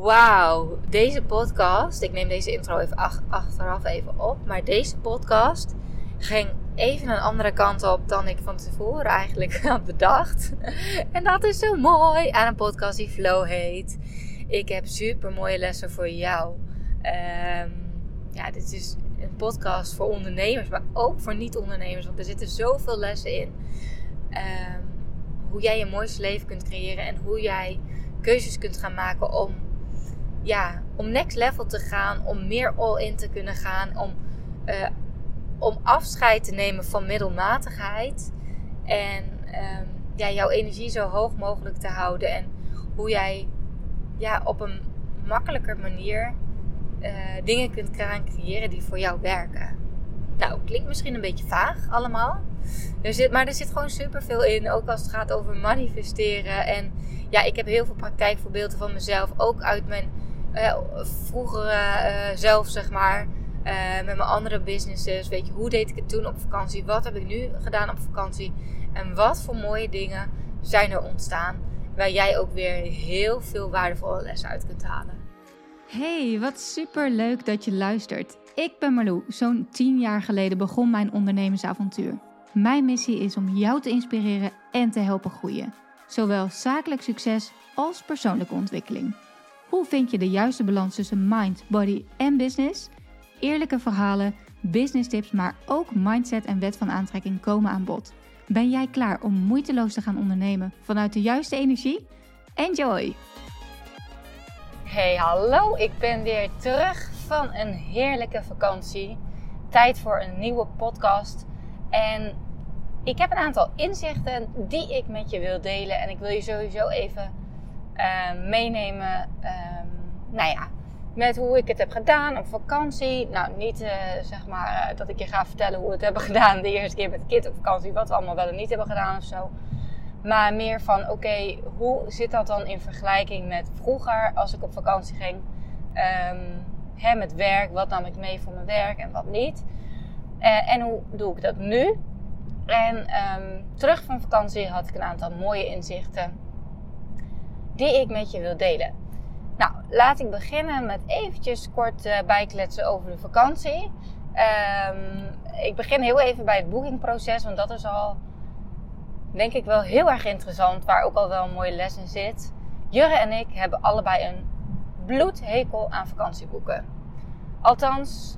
Wauw, deze podcast, ik neem deze intro even achteraf even op, maar deze podcast ging even een andere kant op dan ik van tevoren eigenlijk had bedacht. En dat is zo mooi aan een podcast die Flow heet. Ik heb super mooie lessen voor jou. Um, ja, dit is een podcast voor ondernemers, maar ook voor niet-ondernemers, want er zitten zoveel lessen in. Um, hoe jij je mooiste leven kunt creëren en hoe jij keuzes kunt gaan maken om, ja, om next level te gaan, om meer all-in te kunnen gaan, om, uh, om afscheid te nemen van middelmatigheid en um, ja, jouw energie zo hoog mogelijk te houden en hoe jij ja, op een makkelijker manier uh, dingen kunt gaan creëren die voor jou werken. Nou, klinkt misschien een beetje vaag allemaal. Er zit, maar er zit gewoon superveel in. Ook als het gaat over manifesteren. En ja, ik heb heel veel praktijkvoorbeelden van mezelf. Ook uit mijn uh, vroegere uh, zelf, zeg maar. Uh, met mijn andere businesses. Weet je, hoe deed ik het toen op vakantie? Wat heb ik nu gedaan op vakantie? En wat voor mooie dingen zijn er ontstaan. Waar jij ook weer heel veel waardevolle lessen uit kunt halen. Hey, wat super leuk dat je luistert. Ik ben Marlou. Zo'n 10 jaar geleden begon mijn ondernemersavontuur. Mijn missie is om jou te inspireren en te helpen groeien. Zowel zakelijk succes als persoonlijke ontwikkeling. Hoe vind je de juiste balans tussen mind, body en business? Eerlijke verhalen, business tips, maar ook mindset en wet van aantrekking komen aan bod. Ben jij klaar om moeiteloos te gaan ondernemen vanuit de juiste energie? Enjoy! Hey, hallo, ik ben weer terug van een heerlijke vakantie. Tijd voor een nieuwe podcast. En ik heb een aantal inzichten die ik met je wil delen. En ik wil je sowieso even uh, meenemen. Um, nou ja, met hoe ik het heb gedaan op vakantie. Nou, niet uh, zeg maar uh, dat ik je ga vertellen hoe we het hebben gedaan de eerste keer met kind op vakantie. Wat we allemaal wel en niet hebben gedaan of zo. Maar meer van, oké, hoe zit dat dan in vergelijking met vroeger als ik op vakantie ging? Um, hè, met werk, wat nam ik mee voor mijn werk en wat niet? Uh, en hoe doe ik dat nu? En terug van vakantie had ik een aantal mooie inzichten die ik met je wil delen. Nou, laat ik beginnen met eventjes kort uh, bijkletsen over de vakantie. Um, ik begin heel even bij het boekingproces, want dat is al denk ik wel heel erg interessant, waar ook al wel een mooie les in zit. Jurre en ik hebben allebei een bloedhekel aan vakantieboeken. Althans,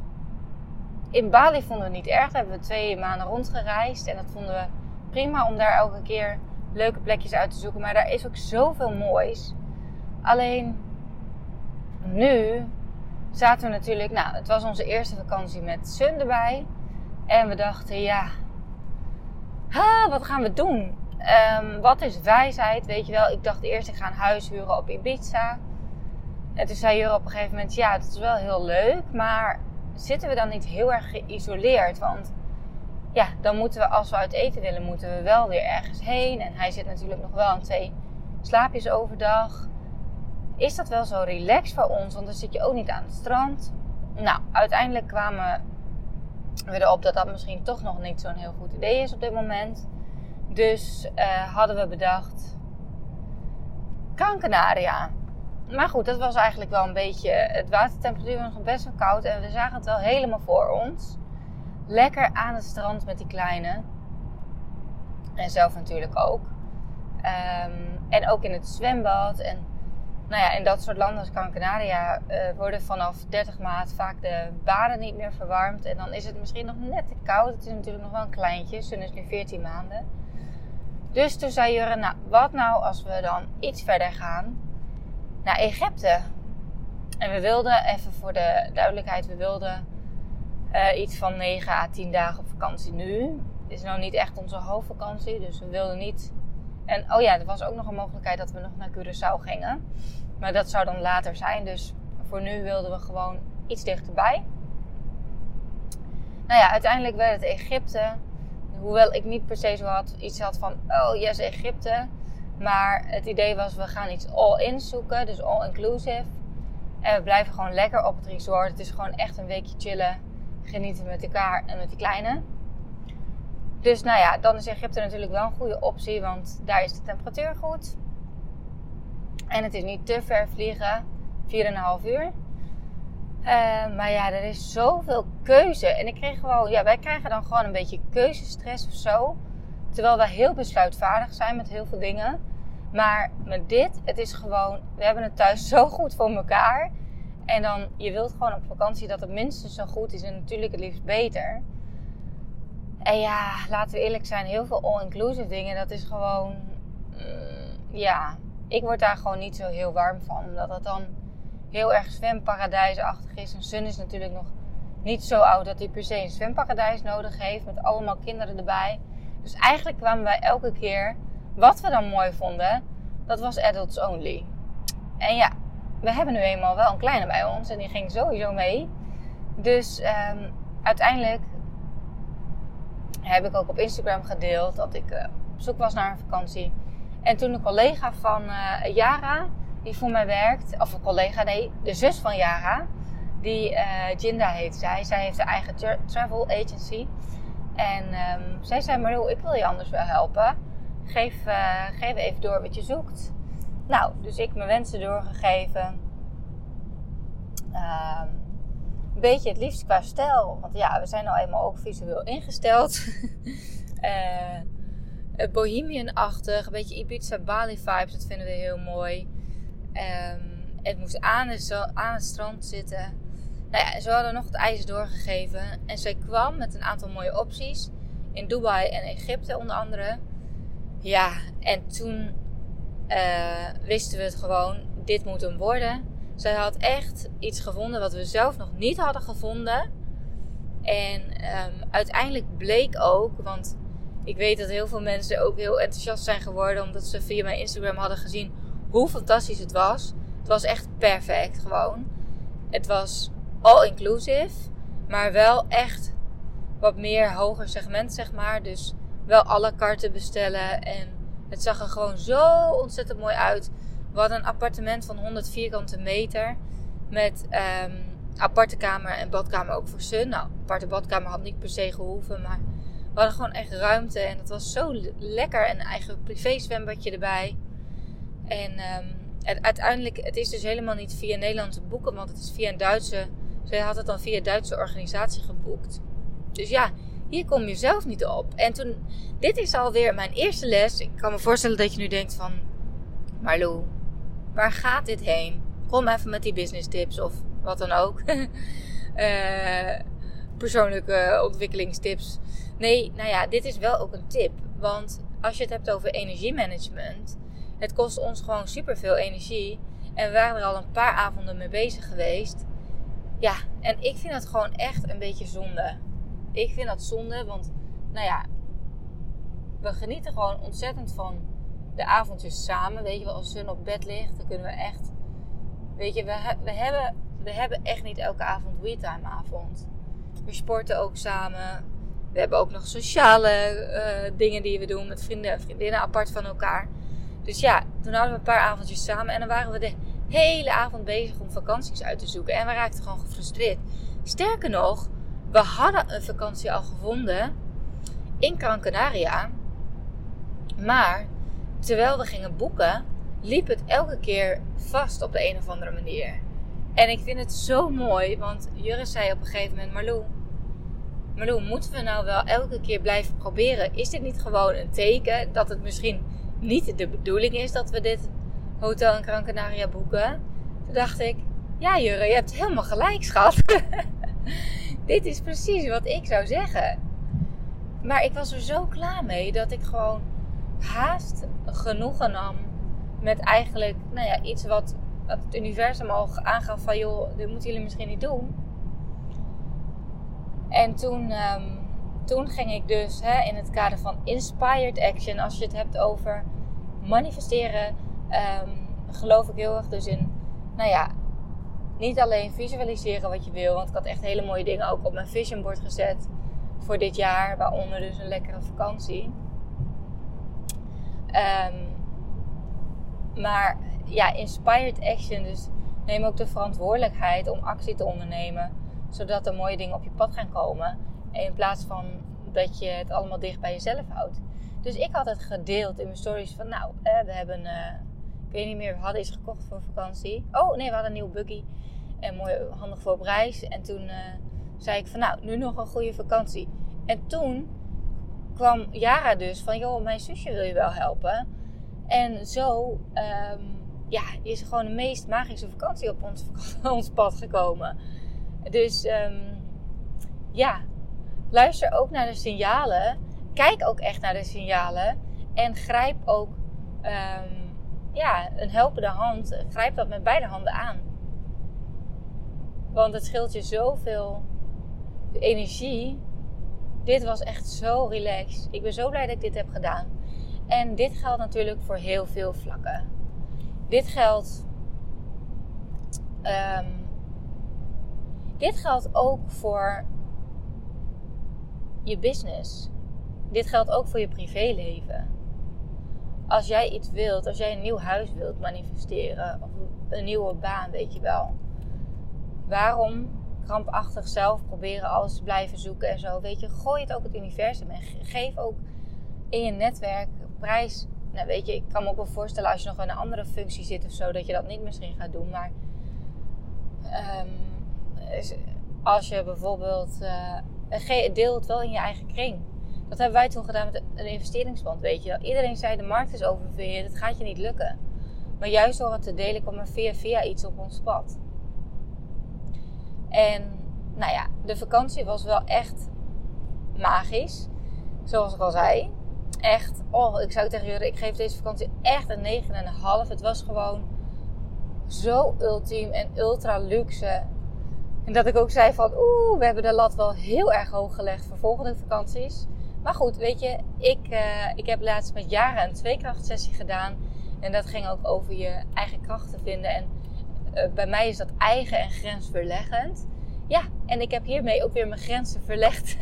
in Bali vonden we het niet erg. Daar hebben we twee maanden rondgereisd. En dat vonden we prima om daar elke keer leuke plekjes uit te zoeken. Maar daar is ook zoveel moois. Alleen nu zaten we natuurlijk. Nou, het was onze eerste vakantie met Sun erbij. En we dachten, ja, ha, wat gaan we doen? Um, wat is wijsheid? Weet je wel, ik dacht eerst ik ga een huis huren op Ibiza. En toen zei Jure op een gegeven moment, ja, dat is wel heel leuk, maar zitten we dan niet heel erg geïsoleerd? Want ja, dan moeten we, als we uit eten willen, moeten we wel weer ergens heen. En hij zit natuurlijk nog wel aan twee slaapjes overdag. Is dat wel zo relaxed voor ons? Want dan zit je ook niet aan het strand. Nou, uiteindelijk kwamen we erop dat dat misschien toch nog niet zo'n heel goed idee is op dit moment. Dus uh, hadden we bedacht... Gran Canaria. Maar goed, dat was eigenlijk wel een beetje. Het watertemperatuur was nog best wel koud en we zagen het wel helemaal voor ons. Lekker aan het strand met die kleine. En zelf natuurlijk ook. Um, en ook in het zwembad. En nou ja, in dat soort landen als Gran Canaria uh, worden vanaf 30 maart vaak de baden niet meer verwarmd. En dan is het misschien nog net te koud. Het is natuurlijk nog wel een kleintje. Sun is nu 14 maanden. Dus toen zei Jurre, nou, wat nou als we dan iets verder gaan naar Egypte. En we wilden, even voor de duidelijkheid, we wilden uh, iets van 9 à 10 dagen vakantie nu. Het is nou niet echt onze hoofdvakantie, dus we wilden niet. En oh ja, er was ook nog een mogelijkheid dat we nog naar Curaçao gingen. Maar dat zou dan later zijn, dus voor nu wilden we gewoon iets dichterbij. Nou ja, uiteindelijk werd het Egypte. Hoewel ik niet per se zo had, iets had van, oh yes, Egypte. Maar het idee was, we gaan iets all-in zoeken, dus all-inclusive. En we blijven gewoon lekker op het resort. Het is gewoon echt een weekje chillen, genieten met elkaar en met die kleine. Dus nou ja, dan is Egypte natuurlijk wel een goede optie, want daar is de temperatuur goed. En het is niet te ver vliegen. 4,5 uur. Uh, maar ja, er is zoveel keuze. En ik kreeg gewoon, ja, wij krijgen dan gewoon een beetje keuzestress of zo. Terwijl wij heel besluitvaardig zijn met heel veel dingen. Maar met dit, het is gewoon, we hebben het thuis zo goed voor elkaar. En dan, je wilt gewoon op vakantie dat het minstens zo goed is en natuurlijk het liefst beter. En ja, laten we eerlijk zijn, heel veel all-inclusive dingen, dat is gewoon, mm, ja, ik word daar gewoon niet zo heel warm van. Omdat het dan heel erg zwemparadijsachtig is. En Sun is natuurlijk nog niet zo oud dat hij per se een zwemparadijs nodig heeft. Met allemaal kinderen erbij. Dus eigenlijk kwamen wij elke keer, wat we dan mooi vonden, dat was adults only. En ja, we hebben nu eenmaal wel een kleine bij ons. En die ging sowieso mee. Dus um, uiteindelijk heb ik ook op Instagram gedeeld dat ik uh, op zoek was naar een vakantie. En toen een collega van uh, Yara, die voor mij werkt, of een collega, nee, de zus van Yara, die uh, Jinda heet zij. Zij heeft een eigen travel agency. En um, zij zei, Marlo, ik wil je anders wel helpen. Geef, geef even door wat je zoekt. Nou, dus ik mijn wensen doorgegeven. Um, een beetje het liefst qua stijl. Want ja, we zijn nou eenmaal ook visueel ingesteld. uh, Bohemian-achtig, een beetje Ibiza-Bali vibes, dat vinden we heel mooi. Um, het moest aan, aan het strand zitten. Nou ja, ze hadden nog het ijs doorgegeven. En zij kwam met een aantal mooie opties. In Dubai en Egypte onder andere. Ja, en toen uh, wisten we het gewoon. Dit moet hem worden. Zij had echt iets gevonden wat we zelf nog niet hadden gevonden. En um, uiteindelijk bleek ook, want ik weet dat heel veel mensen ook heel enthousiast zijn geworden omdat ze via mijn Instagram hadden gezien hoe fantastisch het was. Het was echt perfect gewoon. Het was all inclusive, maar wel echt wat meer hoger segment zeg maar. Dus wel alle karten bestellen en het zag er gewoon zo ontzettend mooi uit. We hadden een appartement van 100 vierkante meter met um, aparte kamer en badkamer ook voor Sun. Nou, aparte badkamer had niet per se gehoeven, maar we hadden gewoon echt ruimte en het was zo lekker. En een eigen privé zwembadje erbij. En um, uiteindelijk, het is dus helemaal niet via Nederland te boeken, want het is via een Duitse. Zij had het dan via een Duitse organisatie geboekt. Dus ja, hier kom je zelf niet op. En toen, dit is alweer mijn eerste les. Ik kan me voorstellen dat je nu denkt van, Marlou, waar gaat dit heen? Kom even met die business tips of wat dan ook. uh, persoonlijke ontwikkelingstips. Nee, nou ja, dit is wel ook een tip. Want als je het hebt over energiemanagement, het kost ons gewoon superveel energie. En we waren er al een paar avonden mee bezig geweest. Ja, en ik vind dat gewoon echt een beetje zonde. Ik vind dat zonde, want nou ja, we genieten gewoon ontzettend van de avondjes samen. Weet je wel, als Sun op bed ligt, dan kunnen we echt. Weet je, we, we, hebben, we hebben echt niet elke avond WeTime avond. We sporten ook samen. We hebben ook nog sociale uh, dingen die we doen met vrienden en vriendinnen apart van elkaar. Dus ja, toen hadden we een paar avondjes samen en dan waren we de hele avond bezig om vakanties uit te zoeken. En we raakten gewoon gefrustreerd. Sterker nog, we hadden een vakantie al gevonden in Gran Canaria. Maar terwijl we gingen boeken, liep het elke keer vast op de een of andere manier. En ik vind het zo mooi, want Juris zei op een gegeven moment: Marlou, moeten we nou wel elke keer blijven proberen? Is dit niet gewoon een teken dat het misschien niet de bedoeling is dat we dit hotel in Gran Canaria boeken? Toen dacht ik: Ja, Jurre, je hebt helemaal gelijk, schat. dit is precies wat ik zou zeggen. Maar ik was er zo klaar mee dat ik gewoon haast genoegen nam met eigenlijk nou ja, iets wat het universum al aangaf van joh, dit moeten jullie misschien niet doen. En toen, um, toen ging ik dus hè, in het kader van inspired action, als je het hebt over manifesteren, um, geloof ik heel erg dus in, nou ja, niet alleen visualiseren wat je wil, want ik had echt hele mooie dingen ook op mijn vision board gezet voor dit jaar, waaronder dus een lekkere vakantie. Um, maar ja, inspired action, dus neem ook de verantwoordelijkheid om actie te ondernemen, zodat er mooie dingen op je pad gaan komen. In plaats van dat je het allemaal dicht bij jezelf houdt. Dus ik had het gedeeld in mijn stories van, nou, we hebben, uh, ik weet niet meer, we hadden iets gekocht voor vakantie. Oh nee, we hadden een nieuwe buggy. En mooi handig voor op reis. En toen uh, zei ik van nou, nu nog een goede vakantie. En toen kwam Jara dus van joh, mijn zusje wil je wel helpen. En zo um, ja, is er gewoon de meest magische vakantie op ons, ons pad gekomen. Dus um, ja, luister ook naar de signalen. Kijk ook echt naar de signalen. En grijp ook um, ja, een helpende hand. Grijp dat met beide handen aan. Want het scheelt je zoveel energie. Dit was echt zo relaxed. Ik ben zo blij dat ik dit heb gedaan. En dit geldt natuurlijk voor heel veel vlakken. Dit geldt. Um, dit geldt ook voor je business. Dit geldt ook voor je privéleven. Als jij iets wilt, als jij een nieuw huis wilt manifesteren, of een nieuwe baan, weet je wel. Waarom krampachtig zelf proberen alles te blijven zoeken en zo? Weet je, gooi het ook het universum en geef ook in je netwerk prijs. Nou, weet je, ik kan me ook wel voorstellen als je nog in een andere functie zit of zo, dat je dat niet misschien gaat doen. Maar um, als je bijvoorbeeld. Uh, deel het wel in je eigen kring. Dat hebben wij toen gedaan met een investeringsband, weet je. Iedereen zei, de markt is oververhit, het gaat je niet lukken. Maar juist door het te delen kwam er via via iets op ons pad. En, nou ja, de vakantie was wel echt magisch. Zoals ik al zei. Echt, oh, ik zou tegen jullie, ik geef deze vakantie echt een 9,5. Het was gewoon zo ultiem en ultra luxe. En dat ik ook zei van, oeh, we hebben de lat wel heel erg hoog gelegd voor volgende vakanties. Maar goed, weet je, ik, uh, ik heb laatst met jaren een tweekrachtsessie gedaan. En dat ging ook over je eigen krachten vinden. En uh, bij mij is dat eigen en grensverleggend. Ja, en ik heb hiermee ook weer mijn grenzen verlegd.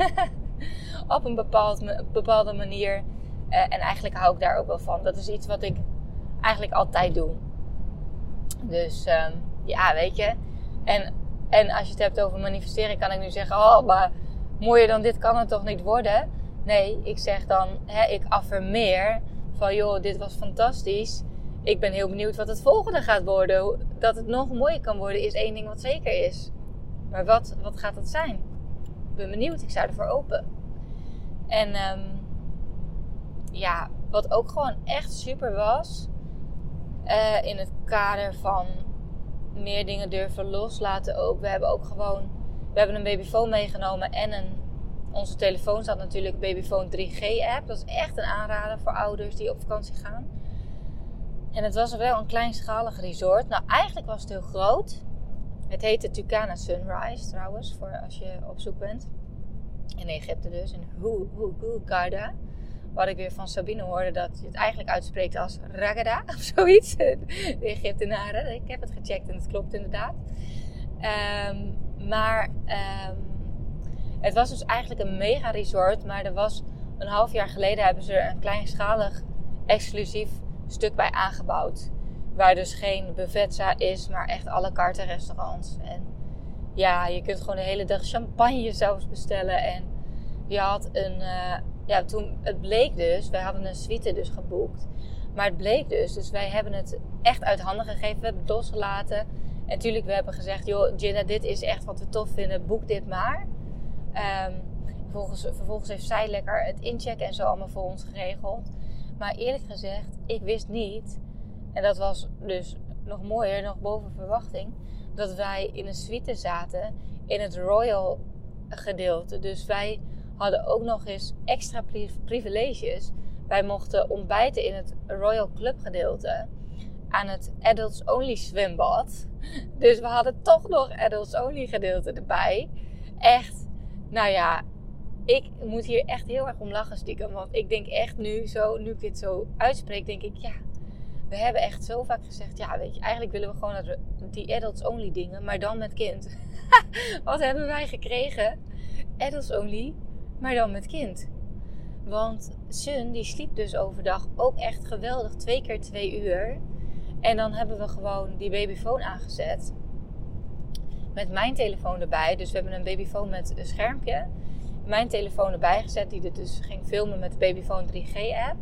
op een bepaald, bepaalde manier. Uh, en eigenlijk hou ik daar ook wel van. Dat is iets wat ik eigenlijk altijd doe. Dus um, ja, weet je. En, en als je het hebt over manifesteren, kan ik nu zeggen: Oh, maar mooier dan dit kan het toch niet worden? Nee, ik zeg dan, hè, ik affirmeer van joh, dit was fantastisch. Ik ben heel benieuwd wat het volgende gaat worden. Dat het nog mooier kan worden is één ding wat zeker is. Maar wat, wat gaat het zijn? Ik ben benieuwd, ik sta ervoor open. En um, ja, wat ook gewoon echt super was, uh, in het kader van meer dingen durven loslaten ook. We hebben ook gewoon, we hebben een babyfoon meegenomen en een onze telefoon staat natuurlijk Babyphone 3G-app. Dat is echt een aanrader voor ouders die op vakantie gaan. En het was wel een kleinschalig resort. Nou, eigenlijk was het heel groot. Het heette Tucana Sunrise trouwens, voor als je op zoek bent. In Egypte dus, in Hurghada. Wat ik weer van Sabine hoorde dat je het eigenlijk uitspreekt als Ragada of zoiets. De Egyptenaren. Ik heb het gecheckt en het klopt inderdaad. Um, maar um, het was dus eigenlijk een mega resort, maar er was een half jaar geleden hebben ze er een kleinschalig exclusief stuk bij aangebouwd. Waar dus geen buffetza is, maar echt alle carte restaurants. En ja, je kunt gewoon de hele dag champagne zelfs bestellen. En je had een, uh, ja, toen, het bleek dus, wij hadden een suite dus geboekt. Maar het bleek dus, dus wij hebben het echt uit handen gegeven, we hebben het losgelaten. En natuurlijk, we hebben gezegd, joh, Gina, dit is echt wat we tof vinden, boek dit maar. Vervolgens, vervolgens heeft zij lekker het inchecken en zo allemaal voor ons geregeld. Maar eerlijk gezegd, ik wist niet, en dat was dus nog mooier, nog boven verwachting, dat wij in een suite zaten in het Royal gedeelte. Dus wij hadden ook nog eens extra privileges. Wij mochten ontbijten in het Royal Club gedeelte aan het Adults Only zwembad. Dus we hadden toch nog Adults Only gedeelte erbij. Echt nou ja, ik moet hier echt heel erg om lachen stiekem. Want ik denk echt nu, zo, nu ik dit zo uitspreek, denk ik, ja, we hebben echt zo vaak gezegd, ja, weet je, eigenlijk willen we gewoon die adults only dingen, maar dan met kind. Wat hebben wij gekregen? Adults only, maar dan met kind. Want Sun, die sliep dus overdag ook echt geweldig, twee keer twee uur. En dan hebben we gewoon die babyfoon aangezet met mijn telefoon erbij. Dus we hebben een babyfoon met een schermpje. Mijn telefoon erbij gezet, die dus ging filmen met de babyfoon 3G app.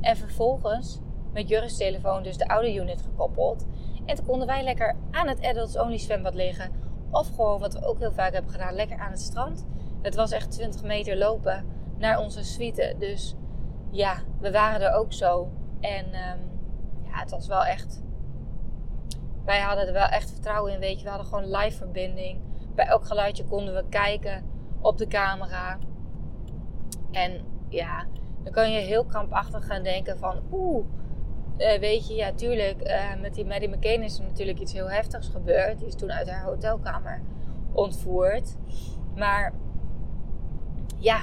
En vervolgens met Juris telefoon dus de oude unit gekoppeld. En toen konden wij lekker aan het Adults Only zwembad liggen. Of gewoon, wat we ook heel vaak hebben gedaan, lekker aan het strand. Het was echt 20 meter lopen naar onze suite. Dus ja, we waren er ook zo. En um, ja, het was wel echt. Wij hadden er wel echt vertrouwen in, weet je. We hadden gewoon live verbinding. Bij elk geluidje konden we kijken op de camera. En ja, dan kan je heel krampachtig gaan denken van... Oeh, uh, weet je, ja, tuurlijk, uh, met die Maddie McCain is er natuurlijk iets heel heftigs gebeurd. Die is toen uit haar hotelkamer ontvoerd. Maar ja,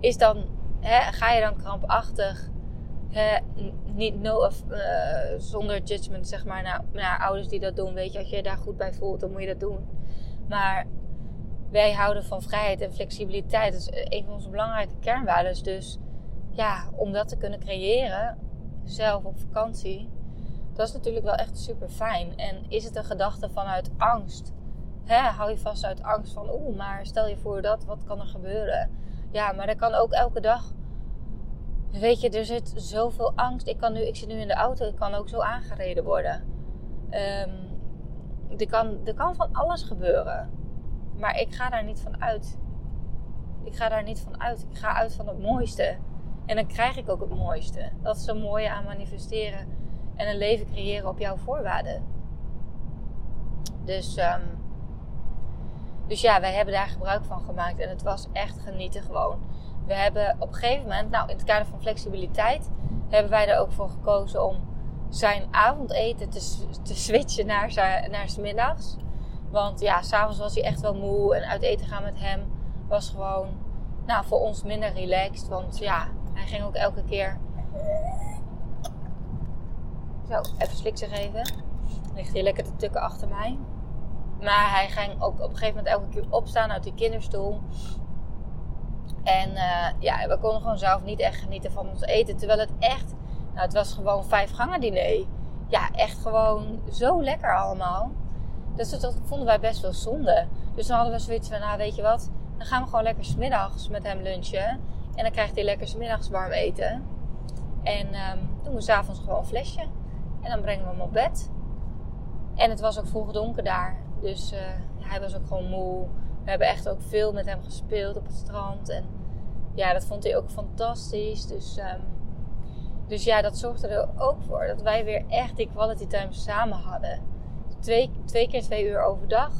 is dan, hè, ga je dan krampachtig, niet no, uh, zonder judgment, zeg maar, naar, naar ouders die dat doen. Weet je, als je je daar goed bij voelt, dan moet je dat doen. Maar wij houden van vrijheid en flexibiliteit. Dat is een van onze belangrijke kernwaarden. Dus ja, om dat te kunnen creëren, zelf op vakantie, dat is natuurlijk wel echt super fijn. En is het een gedachte vanuit angst? Hè, hou je vast uit angst van, oeh, maar stel je voor dat, wat kan er gebeuren? Ja, maar dat kan ook elke dag. Weet je, er zit zoveel angst. Ik, kan nu, ik zit nu in de auto, ik kan ook zo aangereden worden. Um, kan, er kan van alles gebeuren. Maar ik ga daar niet van uit. Ik ga daar niet van uit. Ik ga uit van het mooiste. En dan krijg ik ook het mooiste. Dat is zo mooi aan manifesteren. En een leven creëren op jouw voorwaarden. Dus, um, dus ja, wij hebben daar gebruik van gemaakt. En het was echt genieten gewoon. We hebben op een gegeven moment, nou in het kader van flexibiliteit, hebben wij er ook voor gekozen om zijn avondeten te, te switchen naar, zijn, naar middags. Want ja, s'avonds was hij echt wel moe. En uit eten gaan met hem was gewoon nou, voor ons minder relaxed. Want ja, hij ging ook elke keer. Zo, even sliksen geven. Ligt hier lekker te tukken achter mij. Maar hij ging ook op een gegeven moment elke keer opstaan uit die kinderstoel. En uh, ja, we konden gewoon zelf niet echt genieten van ons eten. Terwijl het echt, nou het was gewoon vijf gangen diner. Ja, echt gewoon zo lekker allemaal. Dus dat vonden wij best wel zonde. Dus dan hadden we zoiets van, nou weet je wat, dan gaan we gewoon lekker smiddags met hem lunchen. En dan krijgt hij lekker smiddags warm eten. En um, doen we s'avonds gewoon een flesje. En dan brengen we hem op bed. En het was ook vroeg donker daar. Dus uh, hij was ook gewoon moe. We hebben echt ook veel met hem gespeeld op het strand. En ja, dat vond hij ook fantastisch. Dus, um, dus ja, dat zorgde er ook voor dat wij weer echt die quality time samen hadden. Twee, twee keer twee uur overdag.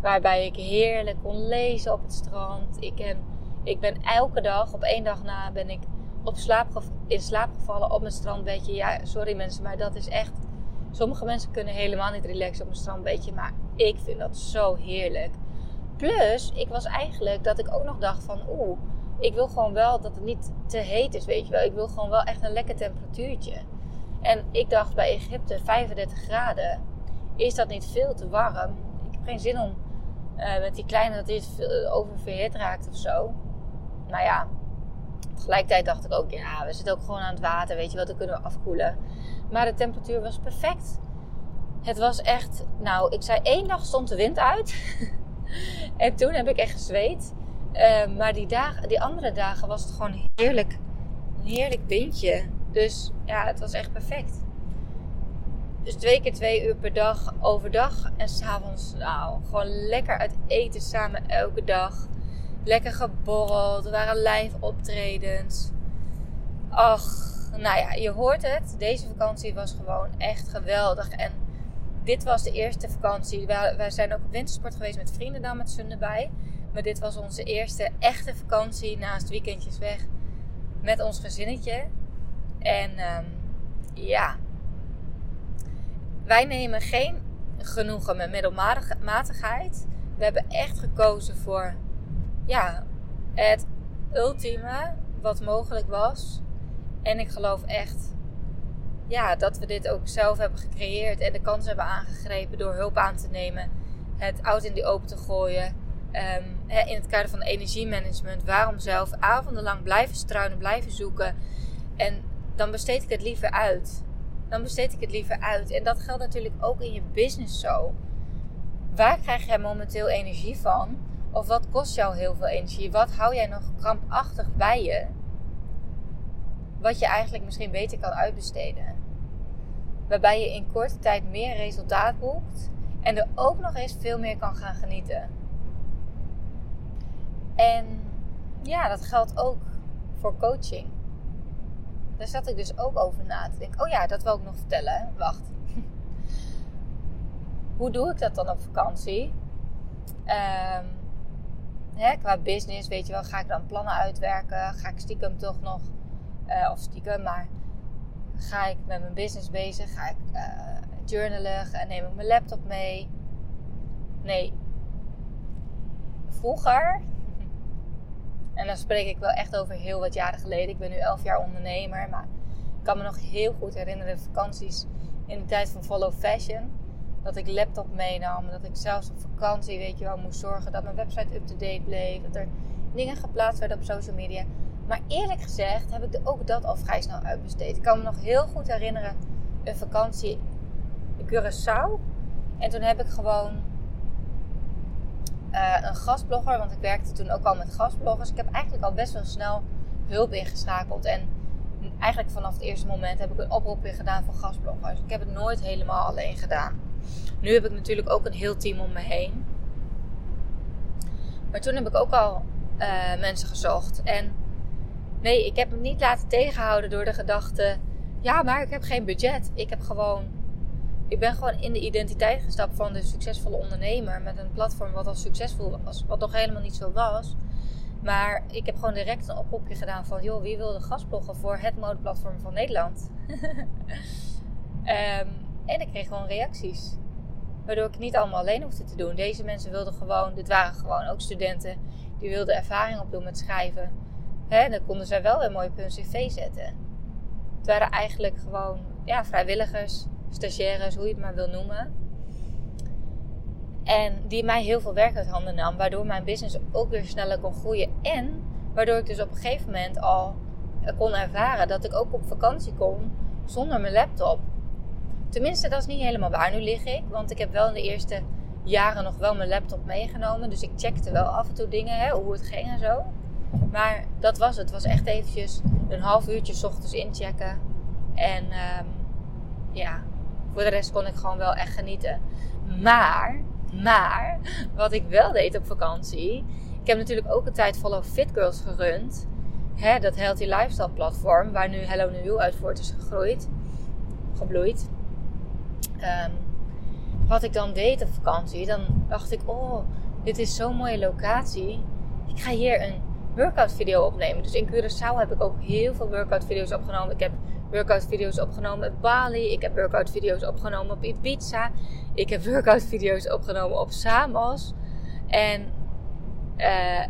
Waarbij ik heerlijk kon lezen op het strand. Ik, heb, ik ben elke dag, op één dag na, ben ik op slaap, in slaap gevallen op mijn strandbedje. Ja, sorry mensen, maar dat is echt... Sommige mensen kunnen helemaal niet relaxen op een strandbedje. Maar ik vind dat zo heerlijk. Plus, ik was eigenlijk dat ik ook nog dacht van... Oeh, ik wil gewoon wel dat het niet te heet is, weet je wel. Ik wil gewoon wel echt een lekker temperatuurtje. En ik dacht bij Egypte 35 graden. Is dat niet veel te warm? Ik heb geen zin om uh, met die kleine dat dit oververhit raakt of zo. Nou ja, tegelijkertijd dacht ik ook, ja, we zitten ook gewoon aan het water, weet je wat, dan kunnen we afkoelen. Maar de temperatuur was perfect. Het was echt, nou, ik zei één dag stond de wind uit. en toen heb ik echt gezweet. Uh, maar die, dagen, die andere dagen was het gewoon heerlijk, een heerlijk windje. Dus ja, het was echt perfect. Dus twee keer twee uur per dag overdag. En s'avonds, nou, gewoon lekker uit eten samen elke dag. Lekker geborreld. Er waren live optredens. Ach, nou ja, je hoort het. Deze vakantie was gewoon echt geweldig. En dit was de eerste vakantie. Wij, zijn ook op wintersport geweest met vrienden dan met z'n erbij. Maar dit was onze eerste echte vakantie naast weekendjes weg. Met ons gezinnetje. En um, ja, wij nemen geen genoegen met middelmatigheid. We hebben echt gekozen voor ja, het ultieme wat mogelijk was. En ik geloof echt ja, dat we dit ook zelf hebben gecreëerd en de kans hebben aangegrepen door hulp aan te nemen. Het oud in die open te gooien. Um, in het kader van energiemanagement. Waarom zelf avondenlang blijven struinen, blijven zoeken. En dan besteed ik het liever uit dan besteed ik het liever uit. En dat geldt natuurlijk ook in je business zo. Waar krijg jij momenteel energie van? Of wat kost jou heel veel energie? Wat hou jij nog krampachtig bij je? Wat je eigenlijk misschien beter kan uitbesteden. Waarbij je in korte tijd meer resultaat boekt en er ook nog eens veel meer kan gaan genieten. En ja, dat geldt ook voor coaching. Daar zat ik dus ook over na te denken. Oh ja, dat wil ik nog vertellen. Wacht. Hoe doe ik dat dan op vakantie? Um, hè, qua business, weet je wel, ga ik dan plannen uitwerken? Ga ik stiekem toch nog, uh, of stiekem, maar ga ik met mijn business bezig? Ga ik uh, journalen? En neem ik mijn laptop mee? Nee. Vroeger, en dan spreek ik wel echt over heel wat jaren geleden. Ik ben nu 11 jaar ondernemer, maar ik kan me nog heel goed herinneren vakanties in de tijd van Follow Fashion dat ik laptop meenam. Dat ik zelfs op vakantie, weet je wel, moest zorgen dat mijn website up-to-date bleef. Dat er dingen geplaatst werden op social media. Maar eerlijk gezegd heb ik ook dat al vrij snel uitbesteed. Ik kan me nog heel goed herinneren een vakantie in Curaçao. En toen heb ik gewoon uh, een gastblogger, want ik werkte toen ook al met gastbloggers. Ik heb eigenlijk al best wel snel hulp ingeschakeld. En eigenlijk vanaf het eerste moment heb ik een oproepje gedaan voor gastbloggers. Ik heb het nooit helemaal alleen gedaan. Nu heb ik natuurlijk ook een heel team om me heen. Maar toen heb ik ook al uh, mensen gezocht. En nee, ik heb me niet laten tegenhouden door de gedachte: ja, maar ik heb geen budget. Ik heb gewoon. Ik ben gewoon in de identiteit gestapt van de succesvolle ondernemer met een platform wat al succesvol was, wat nog helemaal niet zo was. Maar ik heb gewoon direct een oproepje gedaan van: joh, wie wil de gastbloggen voor het modeplatform van Nederland? um, En ik kreeg gewoon reacties. Waardoor ik het niet allemaal alleen hoefde te doen. Deze mensen wilden gewoon, dit waren gewoon ook studenten, die wilden ervaring opdoen met schrijven. Hè, dan konden zij wel weer mooi op hun cv zetten. Het waren eigenlijk gewoon ja, vrijwilligers, stagiaires, hoe je het maar wil noemen. En die mij heel veel werk uit handen nam, waardoor mijn business ook weer sneller kon groeien. En waardoor ik dus op een gegeven moment al kon ervaren dat ik ook op vakantie kon zonder mijn laptop. Tenminste, dat is niet helemaal waar. Nu lig ik, want ik heb wel in de eerste jaren nog wel mijn laptop meegenomen. Dus ik checkte wel af en toe dingen, hè, hoe het ging en zo. Maar dat was het. Het was echt eventjes een half uurtje s ochtends inchecken. En um, ja, voor de rest kon ik gewoon wel echt genieten. Maar, maar, wat ik wel deed op vakantie. Ik heb natuurlijk ook een tijd Follow Fit Girls gerund. Hè, dat Healthy Lifestyle platform, waar nu Hello New You uit voort is gegroeid. Gebloeid. Um, wat ik dan deed op vakantie, dan dacht ik: Oh, dit is zo'n mooie locatie. Ik ga hier een workout video opnemen. Dus in Curaçao heb ik ook heel veel workout video's opgenomen. Ik heb workout video's opgenomen op Bali. Ik heb workout video's opgenomen op Ibiza. Ik heb workout video's opgenomen op Samos. En uh,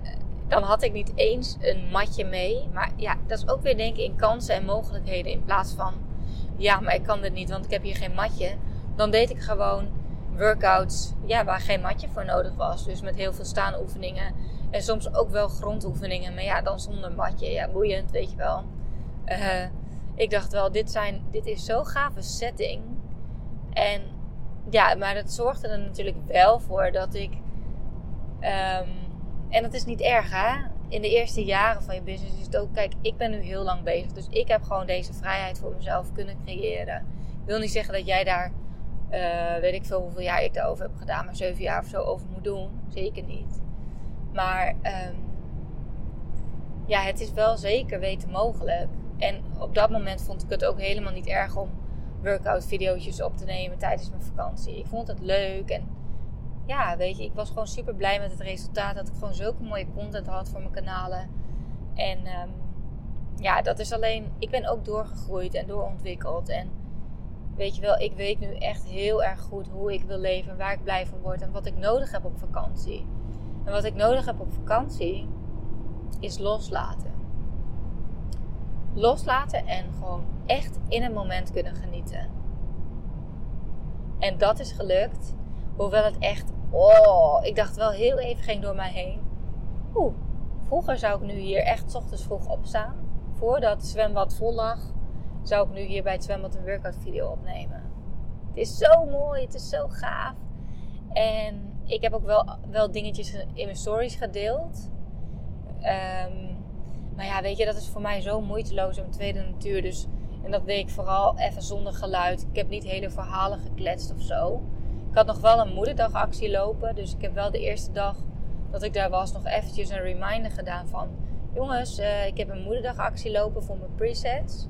dan had ik niet eens een matje mee. Maar ja, dat is ook weer denken in kansen en mogelijkheden. In plaats van, ja, maar ik kan dit niet, want ik heb hier geen matje dan deed ik gewoon workouts ja, waar geen matje voor nodig was. Dus met heel veel staanoefeningen. En soms ook wel grondoefeningen. Maar ja, dan zonder matje. Ja, boeiend, weet je wel. Uh, ik dacht wel, dit, zijn, dit is zo'n gave setting. En ja, maar dat zorgde er natuurlijk wel voor dat ik... Um, en dat is niet erg, hè? In de eerste jaren van je business is het ook... Kijk, ik ben nu heel lang bezig. Dus ik heb gewoon deze vrijheid voor mezelf kunnen creëren. Ik wil niet zeggen dat jij daar uh, weet ik veel hoeveel jaar ik daarover heb gedaan, maar zeven jaar of zo over moet doen. Zeker niet. Maar um, ja, het is wel zeker weten mogelijk. En op dat moment vond ik het ook helemaal niet erg om workout video's op te nemen tijdens mijn vakantie. Ik vond het leuk en ja, weet je, ik was gewoon super blij met het resultaat. Dat ik gewoon zulke mooie content had voor mijn kanalen. En um, ja, dat is alleen, ik ben ook doorgegroeid en doorontwikkeld. En weet je wel, ik weet nu echt heel erg goed hoe ik wil leven, waar ik blij van word en wat ik nodig heb op vakantie. En wat ik nodig heb op vakantie is loslaten. Loslaten en gewoon echt in een moment kunnen genieten. En dat is gelukt, hoewel het echt, oh, ik dacht wel heel even ging door mij heen. Oeh, vroeger zou ik nu hier echt ochtends vroeg opstaan, voordat het zwembad vol lag zou ik nu hier bij het zwembad een workout video opnemen. Het is zo mooi, het is zo gaaf. En ik heb ook wel, wel dingetjes in mijn stories gedeeld. Um, maar ja, weet je, dat is voor mij zo moeiteloos en tweede natuur. Dus En dat deed ik vooral even zonder geluid. Ik heb niet hele verhalen gekletst of zo. Ik had nog wel een moederdagactie lopen. Dus ik heb wel de eerste dag dat ik daar was nog eventjes een reminder gedaan van... Jongens, uh, ik heb een moederdagactie lopen voor mijn presets.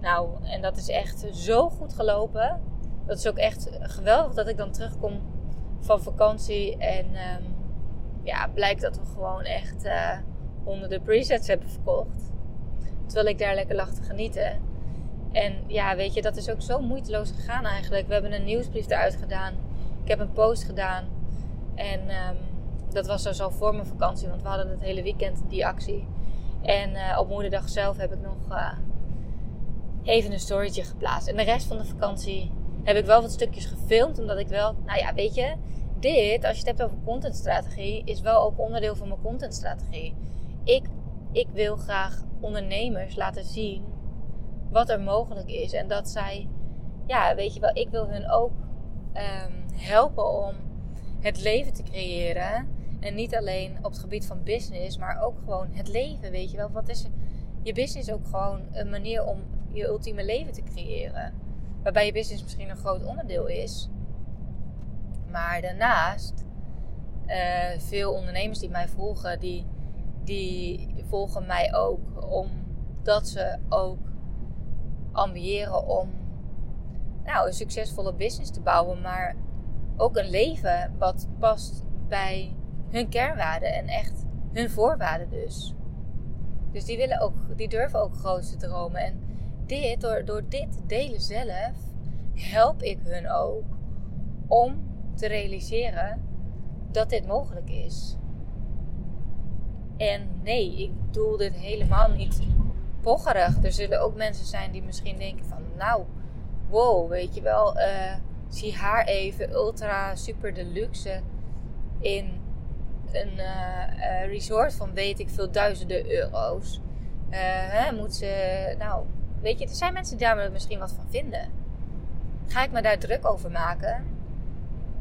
Nou, en dat is echt zo goed gelopen. Dat is ook echt geweldig dat ik dan terugkom van vakantie. En um, ja, blijkt dat we gewoon echt uh, onder de presets hebben verkocht. Terwijl ik daar lekker lag te genieten. En ja, weet je, dat is ook zo moeiteloos gegaan eigenlijk. We hebben een nieuwsbrief eruit gedaan. Ik heb een post gedaan. En um, dat was dus al voor mijn vakantie, want we hadden het hele weekend die actie. En uh, op moederdag zelf heb ik nog uh, even een storytje geplaatst. En de rest van de vakantie heb ik wel wat stukjes gefilmd, omdat ik wel, nou ja, weet je, dit, als je het hebt over contentstrategie, is wel ook onderdeel van mijn contentstrategie. Ik, ik wil graag ondernemers laten zien wat er mogelijk is. En dat zij, ja, weet je wel, ik wil hun ook um, helpen om het leven te creëren. En niet alleen op het gebied van business, maar ook gewoon het leven, weet je wel. Wat is je business ook gewoon een manier om je ultieme leven te creëren. Waarbij je business misschien een groot onderdeel is. Maar daarnaast, uh, veel ondernemers die mij volgen, die, die volgen mij ook omdat ze ook ambiëren om nou, een succesvolle business te bouwen, maar ook een leven wat past bij hun kernwaarden en echt hun voorwaarden dus. Dus die, willen ook, die durven ook groot te dromen. En dit, door, door dit delen zelf, help ik hun ook om te realiseren dat dit mogelijk is. En nee, ik doe dit helemaal niet pocherig. Er zullen ook mensen zijn die misschien denken van, nou, wow, weet je wel, uh, zie haar even ultra super deluxe in een uh, resort van weet ik veel duizenden euro's. Hè, moet ze, nou, weet je, er zijn mensen die daar misschien wat van vinden. Ga ik me daar druk over maken?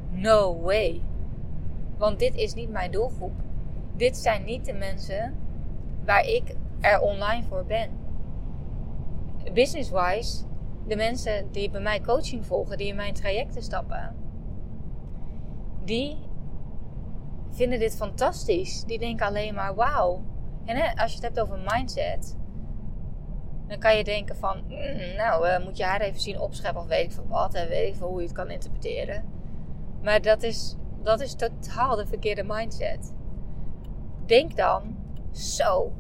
No way. Want dit is niet mijn doelgroep. Dit zijn niet de mensen waar ik er online voor ben. Business-wise, de mensen die bij mij coaching volgen, die in mijn trajecten stappen, die vinden dit fantastisch. Die denken alleen maar wauw. En hè, als je het hebt over mindset, dan kan je denken van, mm, nou, uh, moet je haar even zien opscheppen of weet ik van wat, en weet ik veel hoe je het kan interpreteren. Maar dat is, dat is totaal de verkeerde mindset. Denk dan, zo,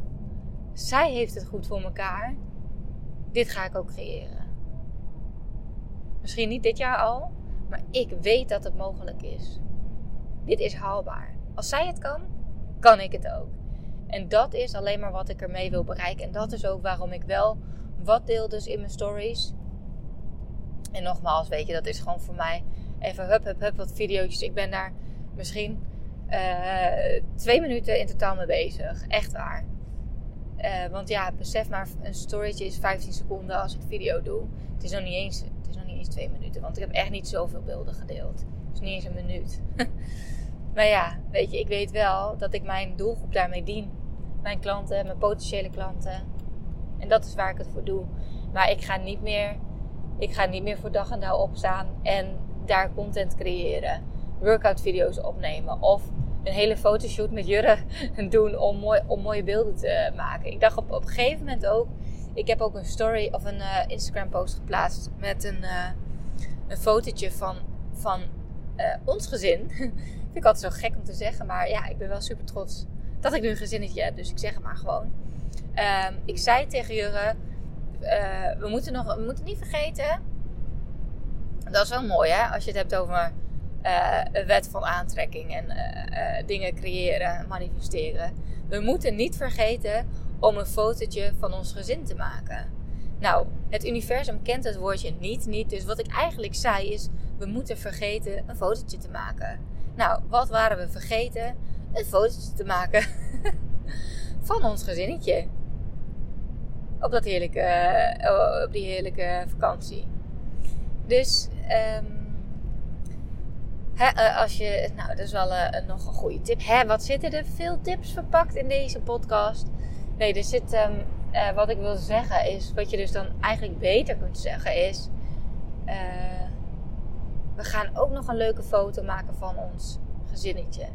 zij heeft het goed voor elkaar. Dit ga ik ook creëren. Misschien niet dit jaar al, maar ik weet dat het mogelijk is. Dit is haalbaar. Als zij het kan, kan ik het ook. En dat is alleen maar wat ik ermee wil bereiken. En dat is ook waarom ik wel wat deel dus in mijn stories. En nogmaals, weet je, dat is gewoon voor mij even hup, hup, hup, wat video's. Ik ben daar misschien uh, twee minuten in totaal mee bezig. Echt waar. Uh, want ja, besef maar, een storytje is 15 seconden als ik video doe. Het is nog niet eens, het is nog niet eens twee minuten. Want ik heb echt niet zoveel beelden gedeeld. Het is niet eens een minuut. Maar ja, weet je, ik weet wel dat ik mijn doelgroep daarmee dien. Mijn klanten, mijn potentiële klanten. En dat is waar ik het voor doe. Maar ik ga niet meer, ik ga niet meer voor dag en dauw opstaan en daar content creëren. Workout video's opnemen. Of een hele fotoshoot met Jurre doen om, mooi, om mooie beelden te maken. Ik dacht op, op een gegeven moment ook. Ik heb ook een story of een uh, Instagram post geplaatst met een, uh, een fotootje van, van uh, ons gezin. Vind ik altijd zo gek om te zeggen. Maar ja, ik ben wel super trots dat ik nu een gezinnetje heb. Dus ik zeg het maar gewoon. Um, ik zei tegen Jurre. We, moeten nog, we moeten niet vergeten. Dat is wel mooi hè. Als je het hebt over uh, een wet van aantrekking. En uh, dingen creëren. Manifesteren. We moeten niet vergeten om een fotootje van ons gezin te maken. Nou, het universum kent het woordje niet, niet. Dus wat ik eigenlijk zei is, we moeten vergeten een fotootje te maken. Nou, wat waren we vergeten? Een fotootje te maken van ons gezinnetje. Op, dat heerlijke, op die heerlijke vakantie. Dus um, uh, als je, nou, dat is wel uh, nog een goede tip. Wat zitten er veel tips verpakt in deze podcast? Nee, er zit, ehm, eh, wat ik wil zeggen is, wat je dus dan eigenlijk beter kunt zeggen is, eh, we gaan ook nog een leuke foto maken van ons gezinnetje.